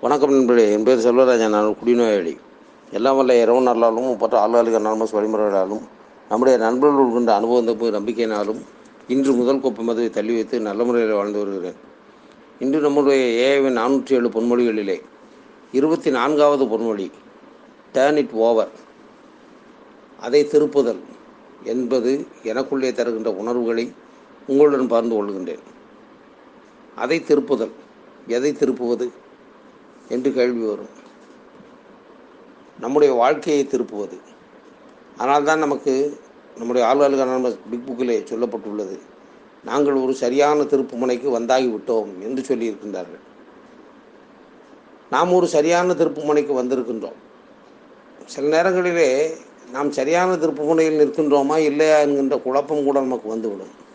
வணக்கம் நண்பர்களே என் பேர் செல்வராஜன் நான் குடிநோயாளி. எல்லாம் வல்ல இரவு நாளாலும் பற்ற ஆளுநர்கள் நார்மஸ் வழிமுறைகளாலும் நம்முடைய நண்பர்கள் கொண்ட அனுபவம் நம்பிக்கையினாலும் இன்று முதல் கோப்பை மதுவை தள்ளி வைத்து நல்ல முறையில் வாழ்ந்து வருகிறேன். இன்று நம்முடைய ஏஐவின் நானூற்றி ஏழு பொன்மொழிகளிலே இருபத்தி நான்காவது பொன்மொழி டேர்ன் இட் ஓவர் அதை திருப்புதல் என்பது எனக்குள்ளே தருகின்ற உணர்வுகளை உங்களுடன் பகிர்ந்து கொள்கின்றேன். அதை திருப்புதல். எதை திருப்புவது? என்று கேள்வி வரும். நம்முடைய வாழ்க்கையை திருப்புவது. அதனால்தான் நமக்கு நம்முடைய ஆளுநர்கள் பிக் புக்கிலே சொல்லப்பட்டுள்ளது. நாங்கள் ஒரு சரியான திருப்பு முனைக்கு என்று சொல்லியிருக்கின்றார்கள். நாம் ஒரு சரியான திருப்பு முனைக்கு வந்திருக்கின்றோம். சில நேரங்களிலே நாம் சரியான திருப்பு முனையில் நிற்கின்றோமா இல்லையா என்கின்ற குழப்பம் கூட நமக்கு வந்துவிடும்.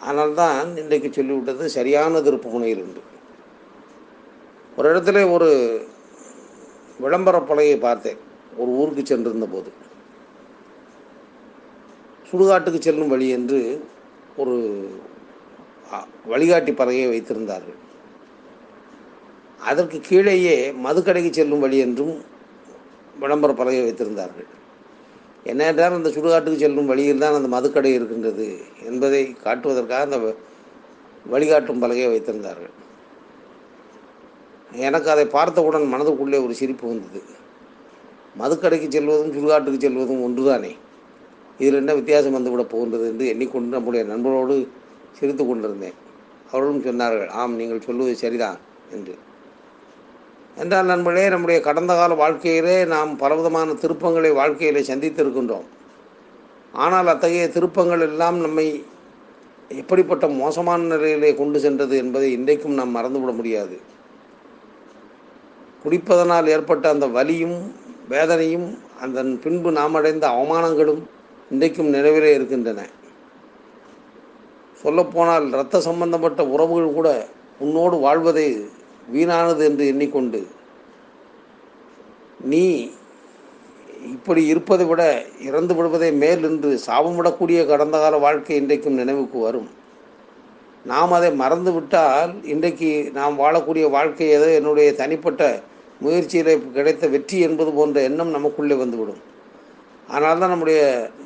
அதனால்தான் இன்றைக்கு சொல்லிவிட்டது சரியான திருப்பு முனையில் ஒரு இடத்துல ஒரு விளம்பர பலகையை பார்த்தேன். ஒரு ஊருக்கு சென்றிருந்த போது சுடுகாட்டுக்கு செல்லும் வழி என்று ஒரு வழிகாட்டி பலகையை வைத்திருந்தார்கள். அதற்கு கீழேயே மதுக்கடைக்கு செல்லும் வழி என்றும் விளம்பர பலகை வைத்திருந்தார்கள். என்னென்றால் அந்த சுடுகாட்டுக்கு செல்லும் வழியில் தான் அந்த மதுக்கடை இருக்கின்றது என்பதை காட்டுவதற்காக அந்த வ- வழிகாட்டும் பலகையை வைத்திருந்தார்கள். எனக்கு அதை பார்த்தவுடன் மனதுக்குள்ளே ஒரு சிரிப்பு வந்தது. மதுக்கடைக்கு செல்வதும் சுடுகாட்டுக்கு செல்வதும் ஒன்றுதானே? இதில் என்ன வித்தியாசம் வந்துவிட போகின்றது என்று எண்ணிக்கொண்டு நம்முடைய நண்பரோடு சிரித்து கொண்டிருந்தேன். அவர்களும் சொன்னார்கள் ஆம் நீங்கள் சொல்வது சரிதான் என்று. என்றால் நண்பர்களே நம்முடைய கடந்த கால வாழ்க்கையிலே நாம் பலவிதமான திருப்பங்களை வாழ்க்கையிலே சந்தித்திருக்கின்றோம். ஆனால் அத்தகைய திருப்பங்கள் எல்லாம் நம்மை எப்படிப்பட்ட மோசமான நிலையிலே கொண்டு சென்றது என்பதை இன்றைக்கும் நாம் மறந்துவிட முடியாது. குடிப்பதனால் ஏற்பட்ட அந்த வலியும் வேதனையும் அதன் பின்பு நாம் அடைந்த அவமானங்களும் இன்றைக்கும் நினைவிலே இருக்கின்றன. சொல்லப்போனால் இரத்த சம்பந்தப்பட்ட உறவுகள் கூட உன்னோடு வாழ்வதே வீணானது என்று எண்ணிக்கொண்டு நீ இப்படி இருப்பதை விட இறந்து விடுவதே மேல் என்று சாபமிடக்கூடிய கடந்த கால வாழ்க்கை இன்றைக்கும் நினைவுக்கு வரும். நாம் அதை மறந்து விட்டால் இன்றைக்கு நாம் வாழக்கூடிய வாழ்க்கை ஏதோ என்னுடைய தனிப்பட்ட முயற்சியில் கிடைத்த வெற்றி என்பது போன்ற எண்ணம் நமக்குள்ளே வந்துவிடும். ஆனால் தான் நம்முடைய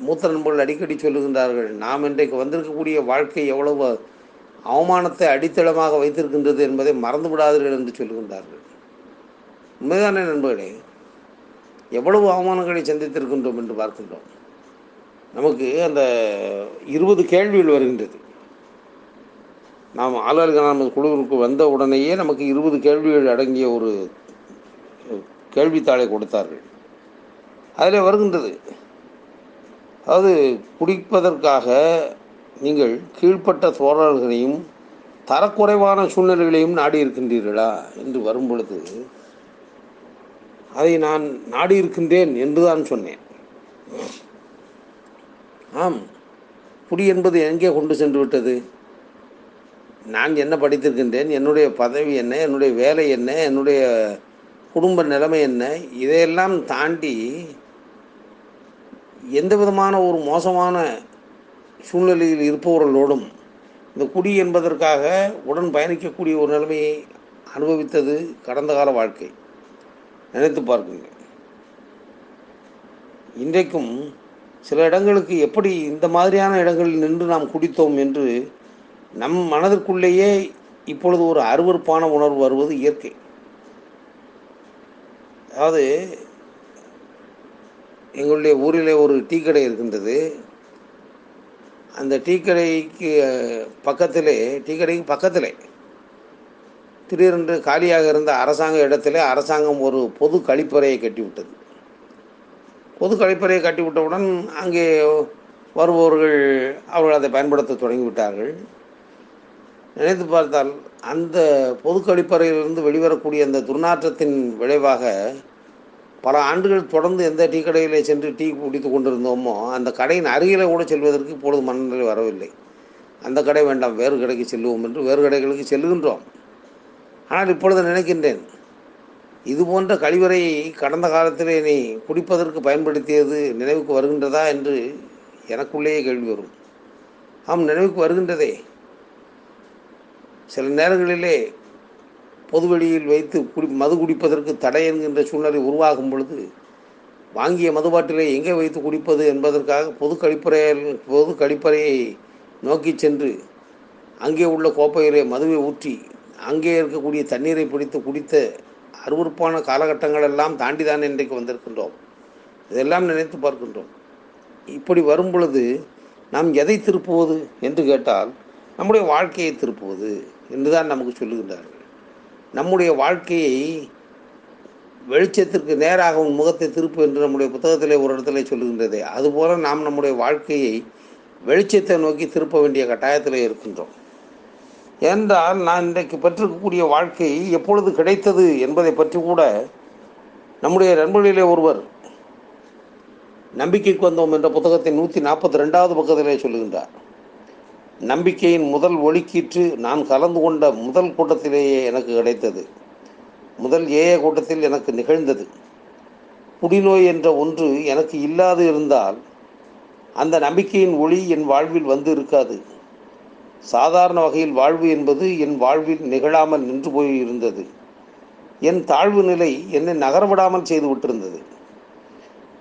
மூத்த நண்பர்கள் அடிக்கடி சொல்லுகின்றார்கள் நாம் இன்றைக்கு வந்திருக்கக்கூடிய வாழ்க்கை எவ்வளவு அவமானத்தை அடித்தளமாக வைத்திருக்கின்றது என்பதை மறந்து விடாதீர்கள் என்று சொல்லுகின்றார்கள். உண்மைதானே நண்பர்களே? எவ்வளவு அவமானங்களை சந்தித்திருக்கின்றோம் என்று பார்க்கின்றோம். நமக்கு அந்த இருபது கேள்விகள் வருகின்றது. நாம் ஆளுநர்கள் நமது குழுவிற்கு வந்த உடனேயே நமக்கு இருபது கேள்விகள் அடங்கிய ஒரு கேள்வித்தாளை கொடுத்தார்கள். அதில் வருகின்றது. அதாவது குடிப்பதற்காக நீங்கள் கீழ்ப்பட்ட தோழர்களையும் தரக்குறைவான சூழ்நிலைகளையும் நாடி இருக்கின்றீர்களா என்று வரும் பொழுது அதை நான் நாடி இருக்கின்றேன் என்றுதான் சொன்னேன். ஆம் குடி என்பது எங்கே கொண்டு சென்று விட்டது? நான் என்ன படித்திருக்கின்றேன்? என்னுடைய பதவி என்ன? என்னுடைய வேலை என்ன? என்னுடைய குடும்ப நிலைமை என்ன? இதையெல்லாம் தாண்டி எந்த விதமான ஒரு மோசமான சூழ்நிலையில் இருப்பவர்களோடும் இந்த குடி என்பதற்காக உடன் பயணிக்கக்கூடிய ஒரு நிலைமையை அனுபவித்தது கடந்த கால வாழ்க்கை. நினைத்து பார்க்குங்க இன்றைக்கும் சில இடங்களுக்கு எப்படி இந்த மாதிரியான இடங்களில் நின்று நாம் குடித்தோம் என்று நம் மனதிற்குள்ளேயே இப்பொழுது ஒரு அருவருப்பான உணர்வு வருவது இயற்கை. அதாவது எங்களுடைய ஊரிலே ஒரு டீ கடை இருக்கின்றது. அந்த டீ கடைக்கு பக்கத்திலே டீ கடைக்கு பக்கத்திலே திடீரென்று காலியாக இருந்த அரசாங்க இடத்திலே அரசாங்கம் ஒரு பொது கழிப்பறையை கட்டிவிட்டது. பொது கழிப்பறையை கட்டிவிட்டவுடன் அங்கே வருபவர்கள் அவர்கள் அதை பயன்படுத்த தொடங்கிவிட்டார்கள். நினைத்து பார்த்தால் அந்த பொது கழிப்பறையிலிருந்து வெளிவரக்கூடிய அந்த துர்நாற்றத்தின் விளைவாக பல ஆண்டுகள் தொடர்ந்து எந்த டீ கடையிலே சென்று டீ குடித்து கொண்டிருந்தோமோ அந்த கடையின் அருகில் கூட செல்வதற்கு இப்பொழுது மனநிலை வரவில்லை. அந்த கடை வேண்டாம் வேறு கடைக்கு செல்லுவோம் என்று வேறு கடைகளுக்கு செல்லுகின்றோம் ஆனால் இப்பொழுது நினைக்கின்றேன் இது போன்ற கழிவறையை கடந்த காலத்திலே நீ குடிப்பதற்கு பயன்படுத்தியது நினைவுக்கு வருகின்றதா என்று எனக்குள்ளேயே கேள்வி வரும். ஆம் நினைவுக்கு வருகின்றதே. சில நேரங்களிலே பொதுவெளியில் வைத்து குடி மது குடிப்பதற்கு தடை என்கின்ற சூழ்நிலை உருவாகும் பொழுது வாங்கிய மதுபாட்டிலே எங்கே வைத்து குடிப்பது என்பதற்காக பொது கழிப்பறையில் பொது கழிப்பறையை நோக்கி சென்று அங்கே உள்ள கோப்பையிலே மதுவை ஊற்றி அங்கே இருக்கக்கூடிய தண்ணீரை பிடித்து குடித்த அருவறுப்பான காலகட்டங்கள் எல்லாம் தாண்டி தான் இன்றைக்கு வந்திருக்கின்றோம். இதெல்லாம் நினைத்து பார்க்கின்றோம். இப்படி வரும் பொழுது நாம் எதை திருப்புவது என்று கேட்டால் நம்முடைய வாழ்க்கையை திருப்புவது. என்று தான் நமக்கு சொல்லுகின்றார்கள். நம்முடைய வாழ்க்கையை வெளிச்சத்திற்கு நேராக உன் முகத்தை திருப்பு என்று நம்முடைய புத்தகத்திலே ஒரு இடத்துல சொல்லுகின்றதே. அதுபோல நாம் நம்முடைய வாழ்க்கையை வெளிச்சத்தை நோக்கி திருப்ப வேண்டிய கட்டாயத்தில் இருக்கின்றோம். என்றால் நான் இன்றைக்கு பெற்றிருக்கக்கூடிய வாழ்க்கை எப்பொழுது கிடைத்தது என்பதை பற்றி கூட நம்முடைய நண்பர்களிலே ஒருவர் நம்பிக்கைக்கு வந்தோம் என்ற புத்தகத்தை நூற்றி நாற்பத்தி ரெண்டாவது பக்கத்திலே சொல்லுகின்றார். நம்பிக்கையின் முதல் ஒளிக்கீற்று நான் கலந்து கொண்ட முதல் கூட்டத்திலேயே எனக்கு கிடைத்தது. முதல் ஏஏ கூட்டத்தில் எனக்கு நிகழ்ந்தது. குடிநோய் என்ற ஒன்று எனக்கு இல்லாது இருந்தால் அந்த நம்பிக்கையின் ஒளி என் வாழ்வில் வந்து இருக்காது. சாதாரண வகையில் வாழ்வு என்பது என் வாழ்வில் நிகழாமல் நின்று போய் இருந்தது. என் தாழ்வு நிலை என்னை நகரவிடாமல் செய்து விட்டிருந்தது.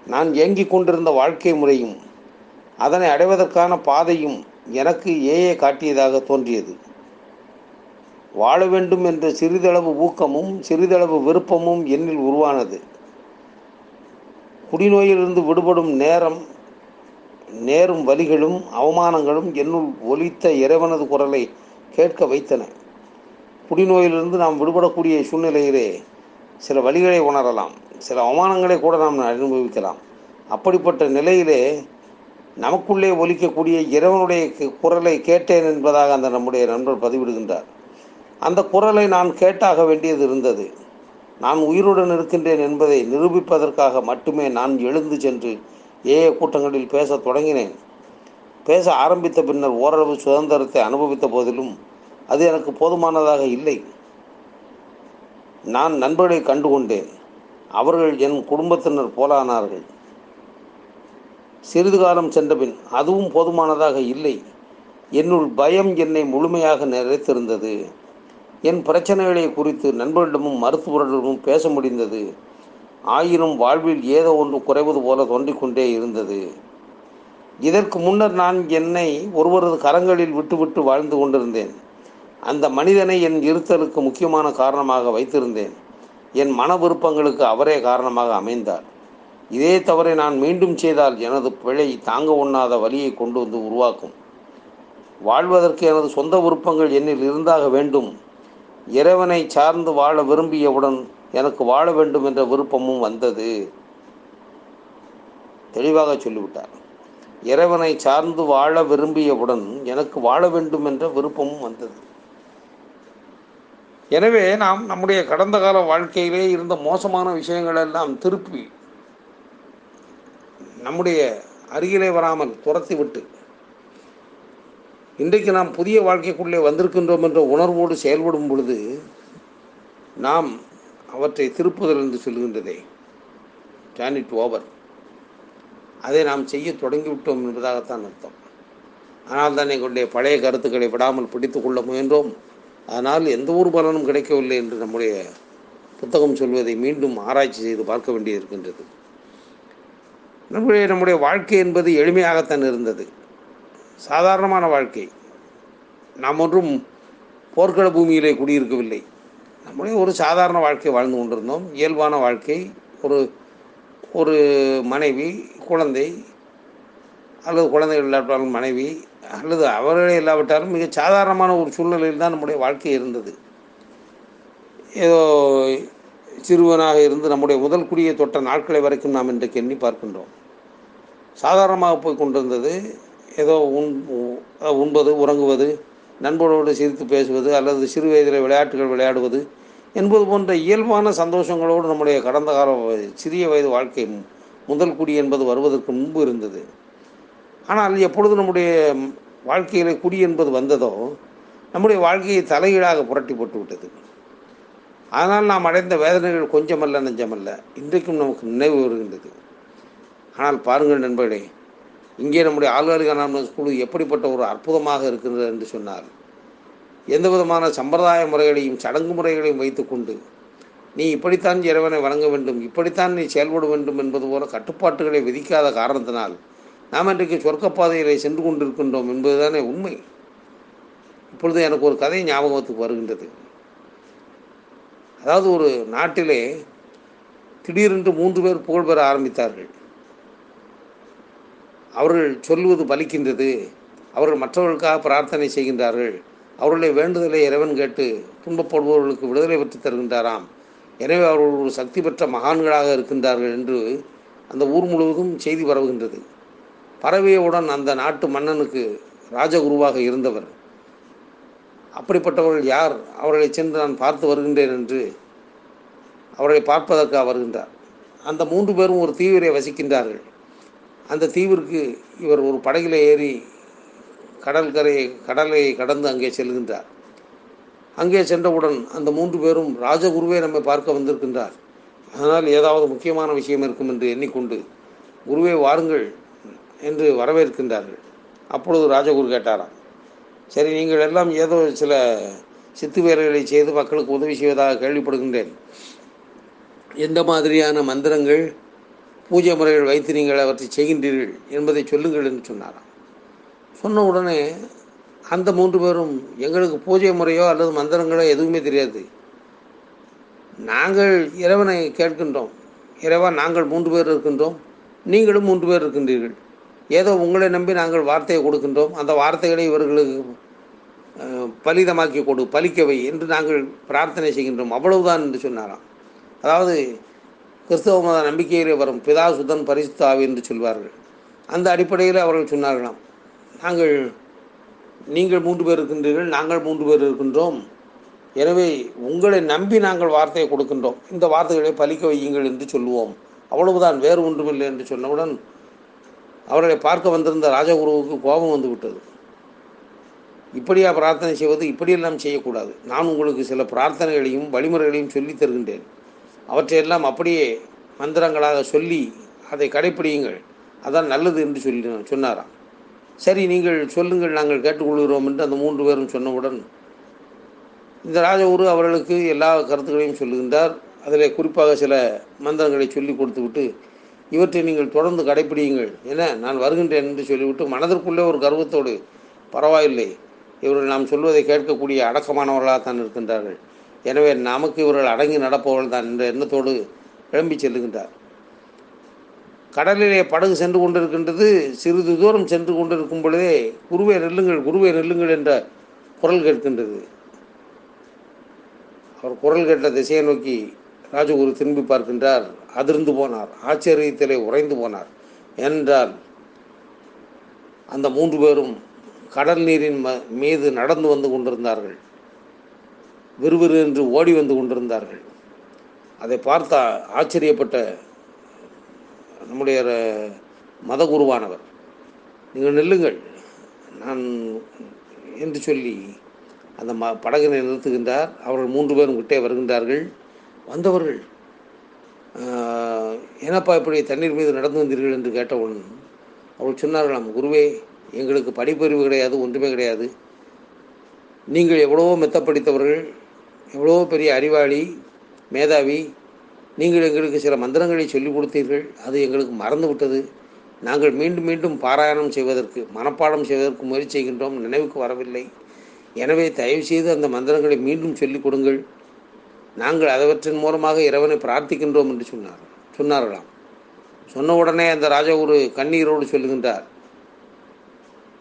நான் இயங்கிக் கொண்டிருந்த வாழ்க்கை முறையும் அதனை அடைவதற்கான பாதையும் எனக்கு ஏஏ காட்டியதாக தோன்றியது. வாழ வேண்டும் என்ற சிறிதளவு ஊக்கமும் சிறிதளவு விருப்பமும் என்னில் உருவானது. குடிநோயிலிருந்து விடுபடும் நேரம் நேரும் வலிகளும் அவமானங்களும் என்னுள் ஒலித்த இறைவனது குரலை கேட்க வைத்தன. குடிநோயிலிருந்து நாம் விடுபடக்கூடிய சூழ்நிலையிலே சில வழிகளை உணரலாம். சில அவமானங்களை கூட நாம் அனுபவிக்கலாம். அப்படிப்பட்ட நிலையிலே நமக்குள்ளே ஒலிக்கக்கூடிய இறைவனுடைய குரலை கேட்டேன் என்பதாக அந்த நம்முடைய நண்பர் பதிவிடுகின்றார். அந்த குரலை நான் கேட்டாக வேண்டியது இருந்தது. நான் உயிருடன் இருக்கின்றேன் என்பதை நிரூபிப்பதற்காக மட்டுமே நான் எழுந்து சென்று ஏஏ கூட்டங்களில் பேசத் தொடங்கினேன். பேச ஆரம்பித்த பின்னர் ஓரளவு சுதந்திரத்தை அனுபவித்த போதிலும் அது எனக்கு போதுமானதாக இல்லை. நான் நண்பர்களை கண்டுகொண்டேன். அவர்கள் என் குடும்பத்தினர் போலானார்கள். சிறிது காலம் சென்றபின் அதுவும் போதுமானதாக இல்லை. என்னுள் பயம் என்னை முழுமையாக நிறைத்திருந்தது. என் பிரச்சனைகளை குறித்து நண்பர்களிடமும் மருத்துவர்களிடமும் பேச முடிந்தது. ஆயினும் வாழ்வில் ஏதோ ஒன்று குறைவது போல தோன்றிக்கொண்டே இருந்தது. இதற்கு முன்னர் நான் என்னை ஒருவரது கரங்களில் விட்டுவிட்டு வாழ்ந்து கொண்டிருந்தேன். அந்த மனிதனை என் இருத்தலுக்கு முக்கியமான காரணமாக வைத்திருந்தேன். என் மன விருப்பங்களுக்கு அவரே காரணமாக அமைந்தார். இதே தவறை நான் மீண்டும் செய்தால் எனது பிழை தாங்க உண்ணாத வழியை கொண்டு வந்து உருவாக்கும். வாழ்வதற்கு எனது சொந்த விருப்பங்கள் என்னில் இருந்தாக வேண்டும். இறைவனை சார்ந்து வாழ விரும்பியவுடன் எனக்கு வாழ வேண்டும் என்ற விருப்பமும் வந்தது. தெளிவாக சொல்லிவிட்டார். இறைவனை சார்ந்து வாழ விரும்பியவுடன் எனக்கு வாழ வேண்டும் என்ற விருப்பமும் வந்தது. எனவே நாம் நம்முடைய கடந்த கால வாழ்க்கையிலே இருந்த மோசமான விஷயங்கள் எல்லாம் திருப்பி நம்முடைய அருகிலே வராமல் துரத்தி விட்டு இன்றைக்கு நாம் புதிய வாழ்க்கைக்குள்ளே வந்திருக்கின்றோம் என்ற உணர்வோடு செயல்படும் பொழுது நாம் அவற்றை திருப்புதல் என்று சொல்கின்றதே. டேன் இட் ஓவர் அதை நாம் செய்ய தொடங்கிவிட்டோம் என்பதாகத்தான் அர்த்தம். ஆனால் தான் எங்களுடைய பழைய கருத்துக்களை விடாமல் பிடித்து கொள்ள முயன்றோம். அதனால் எந்த ஒரு பலனும் கிடைக்கவில்லை என்று நம்முடைய புத்தகம் சொல்வதை மீண்டும் ஆராய்ச்சி செய்து பார்க்க வேண்டியிருக்கின்றது. நம்முடைய நம்முடைய வாழ்க்கை என்பது எளிமையாகத்தான் இருந்தது. சாதாரணமான வாழ்க்கை. நாம் ஒன்றும் போர்க்கள பூமியிலே குடியிருக்கவில்லை. நம்முடைய ஒரு சாதாரண வாழ்க்கை வாழ்ந்து கொண்டிருந்தோம். இயல்பான வாழ்க்கை. ஒரு ஒரு மனைவி குழந்தை அல்லது குழந்தைகள் இல்லாவிட்டாலும் மனைவி அல்லது அவர்களே இல்லாவிட்டாலும் மிக சாதாரணமான ஒரு சூழ்நிலையில் தான் நம்முடைய வாழ்க்கை இருந்தது. ஏதோ சிறுவனாக இருந்து நம்முடைய முதல் குடியை தொட்ட நாட்களை வரைக்கும் நாம் இன்றைக்கு எண்ணி பார்க்கின்றோம். சாதாரணமாக போய் கொண்டிருந்தது ஏதோ உண் உண்பது உறங்குவது நண்பர்களோடு சிரித்து பேசுவது அல்லது சிறு வயதில் விளையாட்டுகள் விளையாடுவது என்பது போன்ற இயல்பான சந்தோஷங்களோடு நம்முடைய கடந்த கால சிறிய வயது வாழ்க்கை முதல் குடி என்பது வருவதற்கு முன்பு இருந்தது. ஆனால் எப்பொழுது நம்முடைய வாழ்க்கையில் குடி என்பது வந்ததோ நம்முடைய வாழ்க்கையை தலையீடாக புரட்டி போட்டு விட்டது ஆனால் நாம் அடைந்த வேதனைகள் கொஞ்சமல்ல நெஞ்சமல்ல. இன்றைக்கும் நமக்கு நினைவு வருகின்றது. ஆனால் பாருங்கள் நண்பர்களே இங்கே நம்முடைய ஆளுநர்கள் அனாமஸ் குழு எப்படிப்பட்ட ஒரு அற்புதமாக இருக்கிறது என்று சொன்னார் எந்த விதமான சம்பிரதாய முறைகளையும் சடங்கு முறைகளையும் வைத்துக்கொண்டு நீ இப்படித்தான் இறைவனை வணங்க வேண்டும் இப்படித்தான் நீ செயல்பட வேண்டும் என்பது போல கட்டுப்பாட்டுகளை விதிக்காத காரணத்தினால் நாம் இன்றைக்கு சொர்க்கப்பாதையிலே சென்று கொண்டிருக்கின்றோம் என்பதுதானே உண்மை. இப்பொழுது எனக்கு ஒரு கதை ஞாபகத்துக்கு வருகின்றது. அதாவது ஒரு நாட்டிலே திடீரென்று மூன்று பேர் புகழ்பெற ஆரம்பித்தார்கள். அவர்கள் சொல்வது பலிக்கின்றது. அவர்கள் மற்றவர்களுக்காக பிரார்த்தனை செய்கின்றார்கள். அவர்களுடைய வேண்டுதலை இறைவன் கேட்டு துன்பப்படுபவர்களுக்கு விடுதலை பெற்று தருகின்றாராம். எனவே அவர்கள் ஒரு சக்தி பெற்ற மகான்களாக இருக்கின்றார்கள் என்று அந்த ஊர் முழுவதும் செய்தி பரவுகின்றது. பரவியவுடன் அந்த நாட்டு மன்னனுக்கு ராஜகுருவாக இருந்தவர். அப்படிப்பட்டவர்கள் யார்? அவர்களை சென்று நான் பார்த்து வருகின்றேன் என்று அவர்களை பார்ப்பதற்காக வருகின்றார். அந்த மூன்று பேரும் ஒரு தீவிரை வசிக்கின்றார்கள். அந்த தீவிற்கு இவர் ஒரு படகில் ஏறி கடற்கரை கடலை கடந்து அங்கே செல்கின்றார். அங்கே சென்றவுடன் அந்த மூன்று பேரும் ராஜகுருவே நம்மை பார்க்க வந்திருக்கின்றார். அதனால் ஏதாவது முக்கியமான விஷயம் இருக்கும் என்று எண்ணிக்கொண்டு குருவே வாருங்கள் என்று வரவேற்கின்றார்கள். அப்பொழுது ராஜகுரு கேட்டாராம் சரி நீங்கள் எல்லாம் ஏதோ சில சித்து வேலைகளை செய்து மக்களுக்கு உதவி செய்வதாக கேள்விப்படுகின்றேன். எந்த மாதிரியான மந்திரங்கள் பூஜை முறைகள் வைத்து நீங்கள் அவற்றை செய்கின்றீர்கள் என்பதை சொல்லுங்கள் என்று சொன்னாராம். சொன்ன உடனே அந்த மூன்று பேரும் எங்களுக்கு பூஜை முறையோ அல்லது மந்திரங்களோ எதுவுமே தெரியாது. நாங்கள் இறைவனை கேட்கின்றோம். இறைவா நாங்கள் மூன்று பேர் இருக்கின்றோம். நீங்களும் மூன்று பேர் இருக்கின்றீர்கள். ஏதோ உங்களை நம்பி நாங்கள் வார்த்தையை கொடுக்கின்றோம். அந்த வார்த்தைகளை இவர்களுக்கு பலிதமாக்கி கொடு பலிக்கவை என்று நாங்கள் பிரார்த்தனை செய்கின்றோம். அவ்வளவுதான் என்று சொன்னாராம். அதாவது கிறிஸ்தவ மத நம்பிக்கையிலே வரும் பிதா சுதன் என்று சொல்வார்கள். அந்த அடிப்படையில் அவர்கள் சொன்னார்களாம். நாங்கள் நீங்கள் மூன்று பேர் இருக்கின்றீர்கள் நாங்கள் மூன்று பேர் இருக்கின்றோம். எனவே உங்களை நம்பி நாங்கள் வார்த்தையை கொடுக்கின்றோம். இந்த வார்த்தைகளை பலிக்க வையுங்கள் என்று சொல்லுவோம். அவ்வளவுதான் வேறு ஒன்றுமில்லை என்று சொன்னவுடன் அவர்களை பார்க்க வந்திருந்த ராஜகுருவுக்கு கோபம் வந்து விட்டது. இப்படியா பிரார்த்தனை செய்வது? இப்படியெல்லாம் செய்யக்கூடாது. நான் உங்களுக்கு சில பிரார்த்தனைகளையும் வழிமுறைகளையும் சொல்லித் தருகின்றேன். அவற்றையெல்லாம் அப்படியே மந்திரங்களாக சொல்லி அதை கடைப்பிடியுங்கள். அதான் நல்லது என்று சொல்லி சொன்னாராம். சரி நீங்கள் சொல்லுங்கள். நாங்கள் கேட்டுக்கொள்கிறோம் என்று அந்த மூன்று பேரும் சொன்னவுடன் இந்த ராஜகுரு அவர்களுக்கு எல்லா கருத்துக்களையும் சொல்லுகின்றார். அதில் குறிப்பாக சில மந்திரங்களை சொல்லி கொடுத்துவிட்டு இவற்றை நீங்கள் தொடர்ந்து கடைப்பிடியுங்கள் என நான் வருகின்றேன் என்று சொல்லிவிட்டு மனதிற்குள்ளே ஒரு கர்வத்தோடு பரவாயில்லை இவர்கள் நாம் சொல்வதை கேட்கக்கூடிய அடக்கமானவர்களாக தான் இருக்கின்றார்கள். எனவே நமக்கு இவர்கள் அடங்கி நடப்பவர்கள் தான் என்ற எண்ணத்தோடு கிளம்பி செல்லுகின்றார் கடலிலே படகு சென்று கொண்டிருக்கின்றது. சிறிது தூரம் சென்று கொண்டிருக்கும் பொழுதே குருவே நெல்லுங்கள் குருவே நெல்லுங்கள் என்ற குரல் கேட்கின்றது. அவர் குரல் கேட்ட திசையை நோக்கி ராஜகுரு திரும்பி பார்க்கின்றார். அதிர்ந்து போனார். ஆச்சரியத்திலே உறைந்து போனார். என்றால் அந்த மூன்று பேரும் கடல் நீரின் ம மீது நடந்து வந்து கொண்டிருந்தார்கள். விறுவிறு என்று ஓடி வந்து கொண்டிருந்தார்கள். அதை பார்த்தா ஆச்சரியப்பட்ட நம்முடைய மதகுருவானவர் நீங்கள் நில்லுங்கள். நான் என்று சொல்லி அந்த ம படகினை நிறுத்துகின்றார். அவர்கள் மூன்று பேரும் கிட்டே வருகின்றார்கள். வந்தவர்கள் "ஆஹ், என்னப்பா இப்படி தண்ணீர் மீது நடந்து வந்தீர்கள்? என்று கேட்டவுடன் அவர்கள் சொன்னார்களாம் குருவே எங்களுக்கு படிப்பறிவு கிடையாது ஒன்றுமே கிடையாது. நீங்கள் எவ்வளவோ மெத்த படித்தவர்கள் எவ்வளவோ பெரிய அறிவாளி மேதாவி நீங்கள் எங்களுக்கு சில மந்திரங்களை சொல்லிக் கொடுத்தீர்கள் அது எங்களுக்கு மறந்து விட்டது. நாங்கள் மீண்டும் மீண்டும் பாராயணம் செய்வதற்கு மனப்பாடம் செய்வதற்கு முயற்சி செய்கின்றோம் நினைவுக்கு வரவில்லை. எனவே தயவு செய்து அந்த மந்திரங்களை மீண்டும் சொல்லிக் கொடுங்கள். நாங்கள் அதவற்றின் மூலமாக இறைவனை பிரார்த்திக்கின்றோம் என்று சொன்னார். சொன்னார்களாம். சொன்ன உடனே அந்த ராஜகுரு கண்ணீரோடு சொல்லுகின்றார்.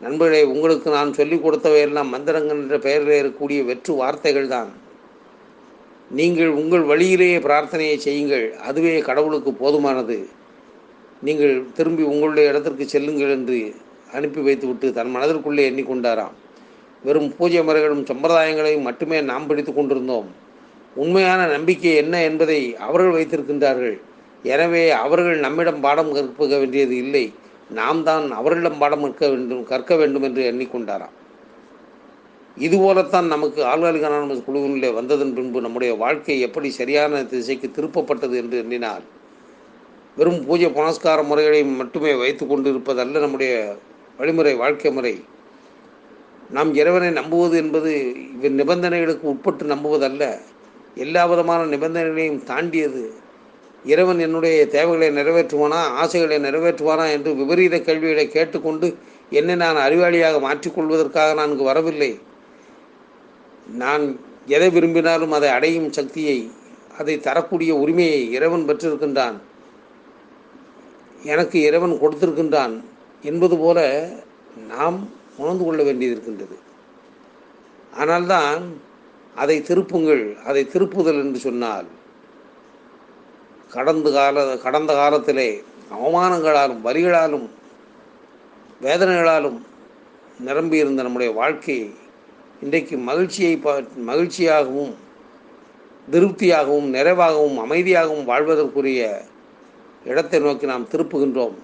நண்பர்களே உங்களுக்கு நான் சொல்லிக் கொடுத்தவையெல்லாம் மந்திரங்கள் என்ற பெயரில் இருக்கக்கூடிய வெற்று வார்த்தைகள் தான். நீங்கள் உங்கள் வழியிலேயே பிரார்த்தனையை செய்யுங்கள். அதுவே கடவுளுக்கு போதுமானது. நீங்கள் திரும்பி உங்களுடைய இடத்திற்கு செல்லுங்கள் என்று அனுப்பி வைத்துவிட்டு தன் மனதிற்குள்ளே எண்ணிக்கொண்டாராம். வெறும் பூஜை முறைகளும் சம்பிரதாயங்களையும் மட்டுமே நாம் பிடித்து கொண்டிருந்தோம். உண்மையான நம்பிக்கை என்ன என்பதை அவர்கள் வைத்திருக்கின்றார்கள். எனவே அவர்கள் நம்மிடம் பாடம் கற்க வேண்டியது இல்லை. நாம் தான் அவர்களிடம் பாடம் கற்க வேண்டும் கற்க வேண்டும் என்று எண்ணிக்கொண்டாராம். இதுபோலத்தான் நமக்கு ஆள்காலிக் அனானமஸ் குழுவிலே வந்ததன் பின்பு நம்முடைய வாழ்க்கை எப்படி சரியான திசைக்கு திருப்பப்பட்டது என்று எண்ணினால் வெறும் பூஜை புனஸ்கார முறைகளை மட்டுமே வைத்து கொண்டு இருப்பதல்ல நம்முடைய வழிமுறை வாழ்க்கை முறை. நாம் இறைவனை நம்புவது என்பது இவ் நிபந்தனைகளுக்கு உட்பட்டு நம்புவதல்ல. எல்லா விதமான நிபந்தனைகளையும் தாண்டியது. இறைவன் என்னுடைய தேவைகளை நிறைவேற்றுவானா ஆசைகளை நிறைவேற்றுவானா என்று விபரீத கேள்விகளை கேட்டுக்கொண்டு என்னை நான் அறிவாளியாக மாற்றிக்கொள்வதற்காக நான் இங்கு வரவில்லை. நான் எதை விரும்பினாலும் அதை அடையும் சக்தியை அதை தரக்கூடிய உரிமையை இறைவன் பெற்றிருக்கின்றான். எனக்கு இறைவன் கொடுத்திருக்கின்றான் என்பது போல நாம் உணர்ந்து கொள்ள வேண்டியது இருக்கின்றது. ஆனால்தான் அதை திருப்புங்கள் அதை திருப்புதல் என்று சொன்னால் கடந்த கால கடந்த காலத்திலே அவமானங்களாலும் வரிகளாலும் வேதனைகளாலும் நிரம்பியிருந்த நம்முடைய வாழ்க்கை இன்றைக்கு மகிழ்ச்சியை ப மகிழ்ச்சியாகவும் திருப்தியாகவும் நிறைவாகவும் அமைதியாகவும் வாழ்வதற்குரிய இடத்தை நோக்கி நாம் திருப்புகின்றோம்.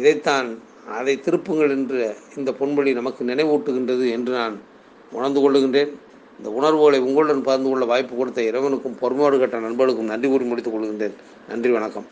இதைத்தான் அதை திருப்புங்கள் என்று இந்த பொன்மொழி நமக்கு நினைவூட்டுகின்றது என்று நான் உணர்ந்து கொள்ளுகின்றேன். இந்த உணர்வுகளை உங்களுடன் பகிர்ந்து கொள்ள வாய்ப்பு கொடுத்த இறைவனுக்கும் பொறுமையோடு கட்ட நண்பர்களுக்கும் நன்றி கூறி முடித்துக் கொள்கின்றேன். நன்றி வணக்கம்.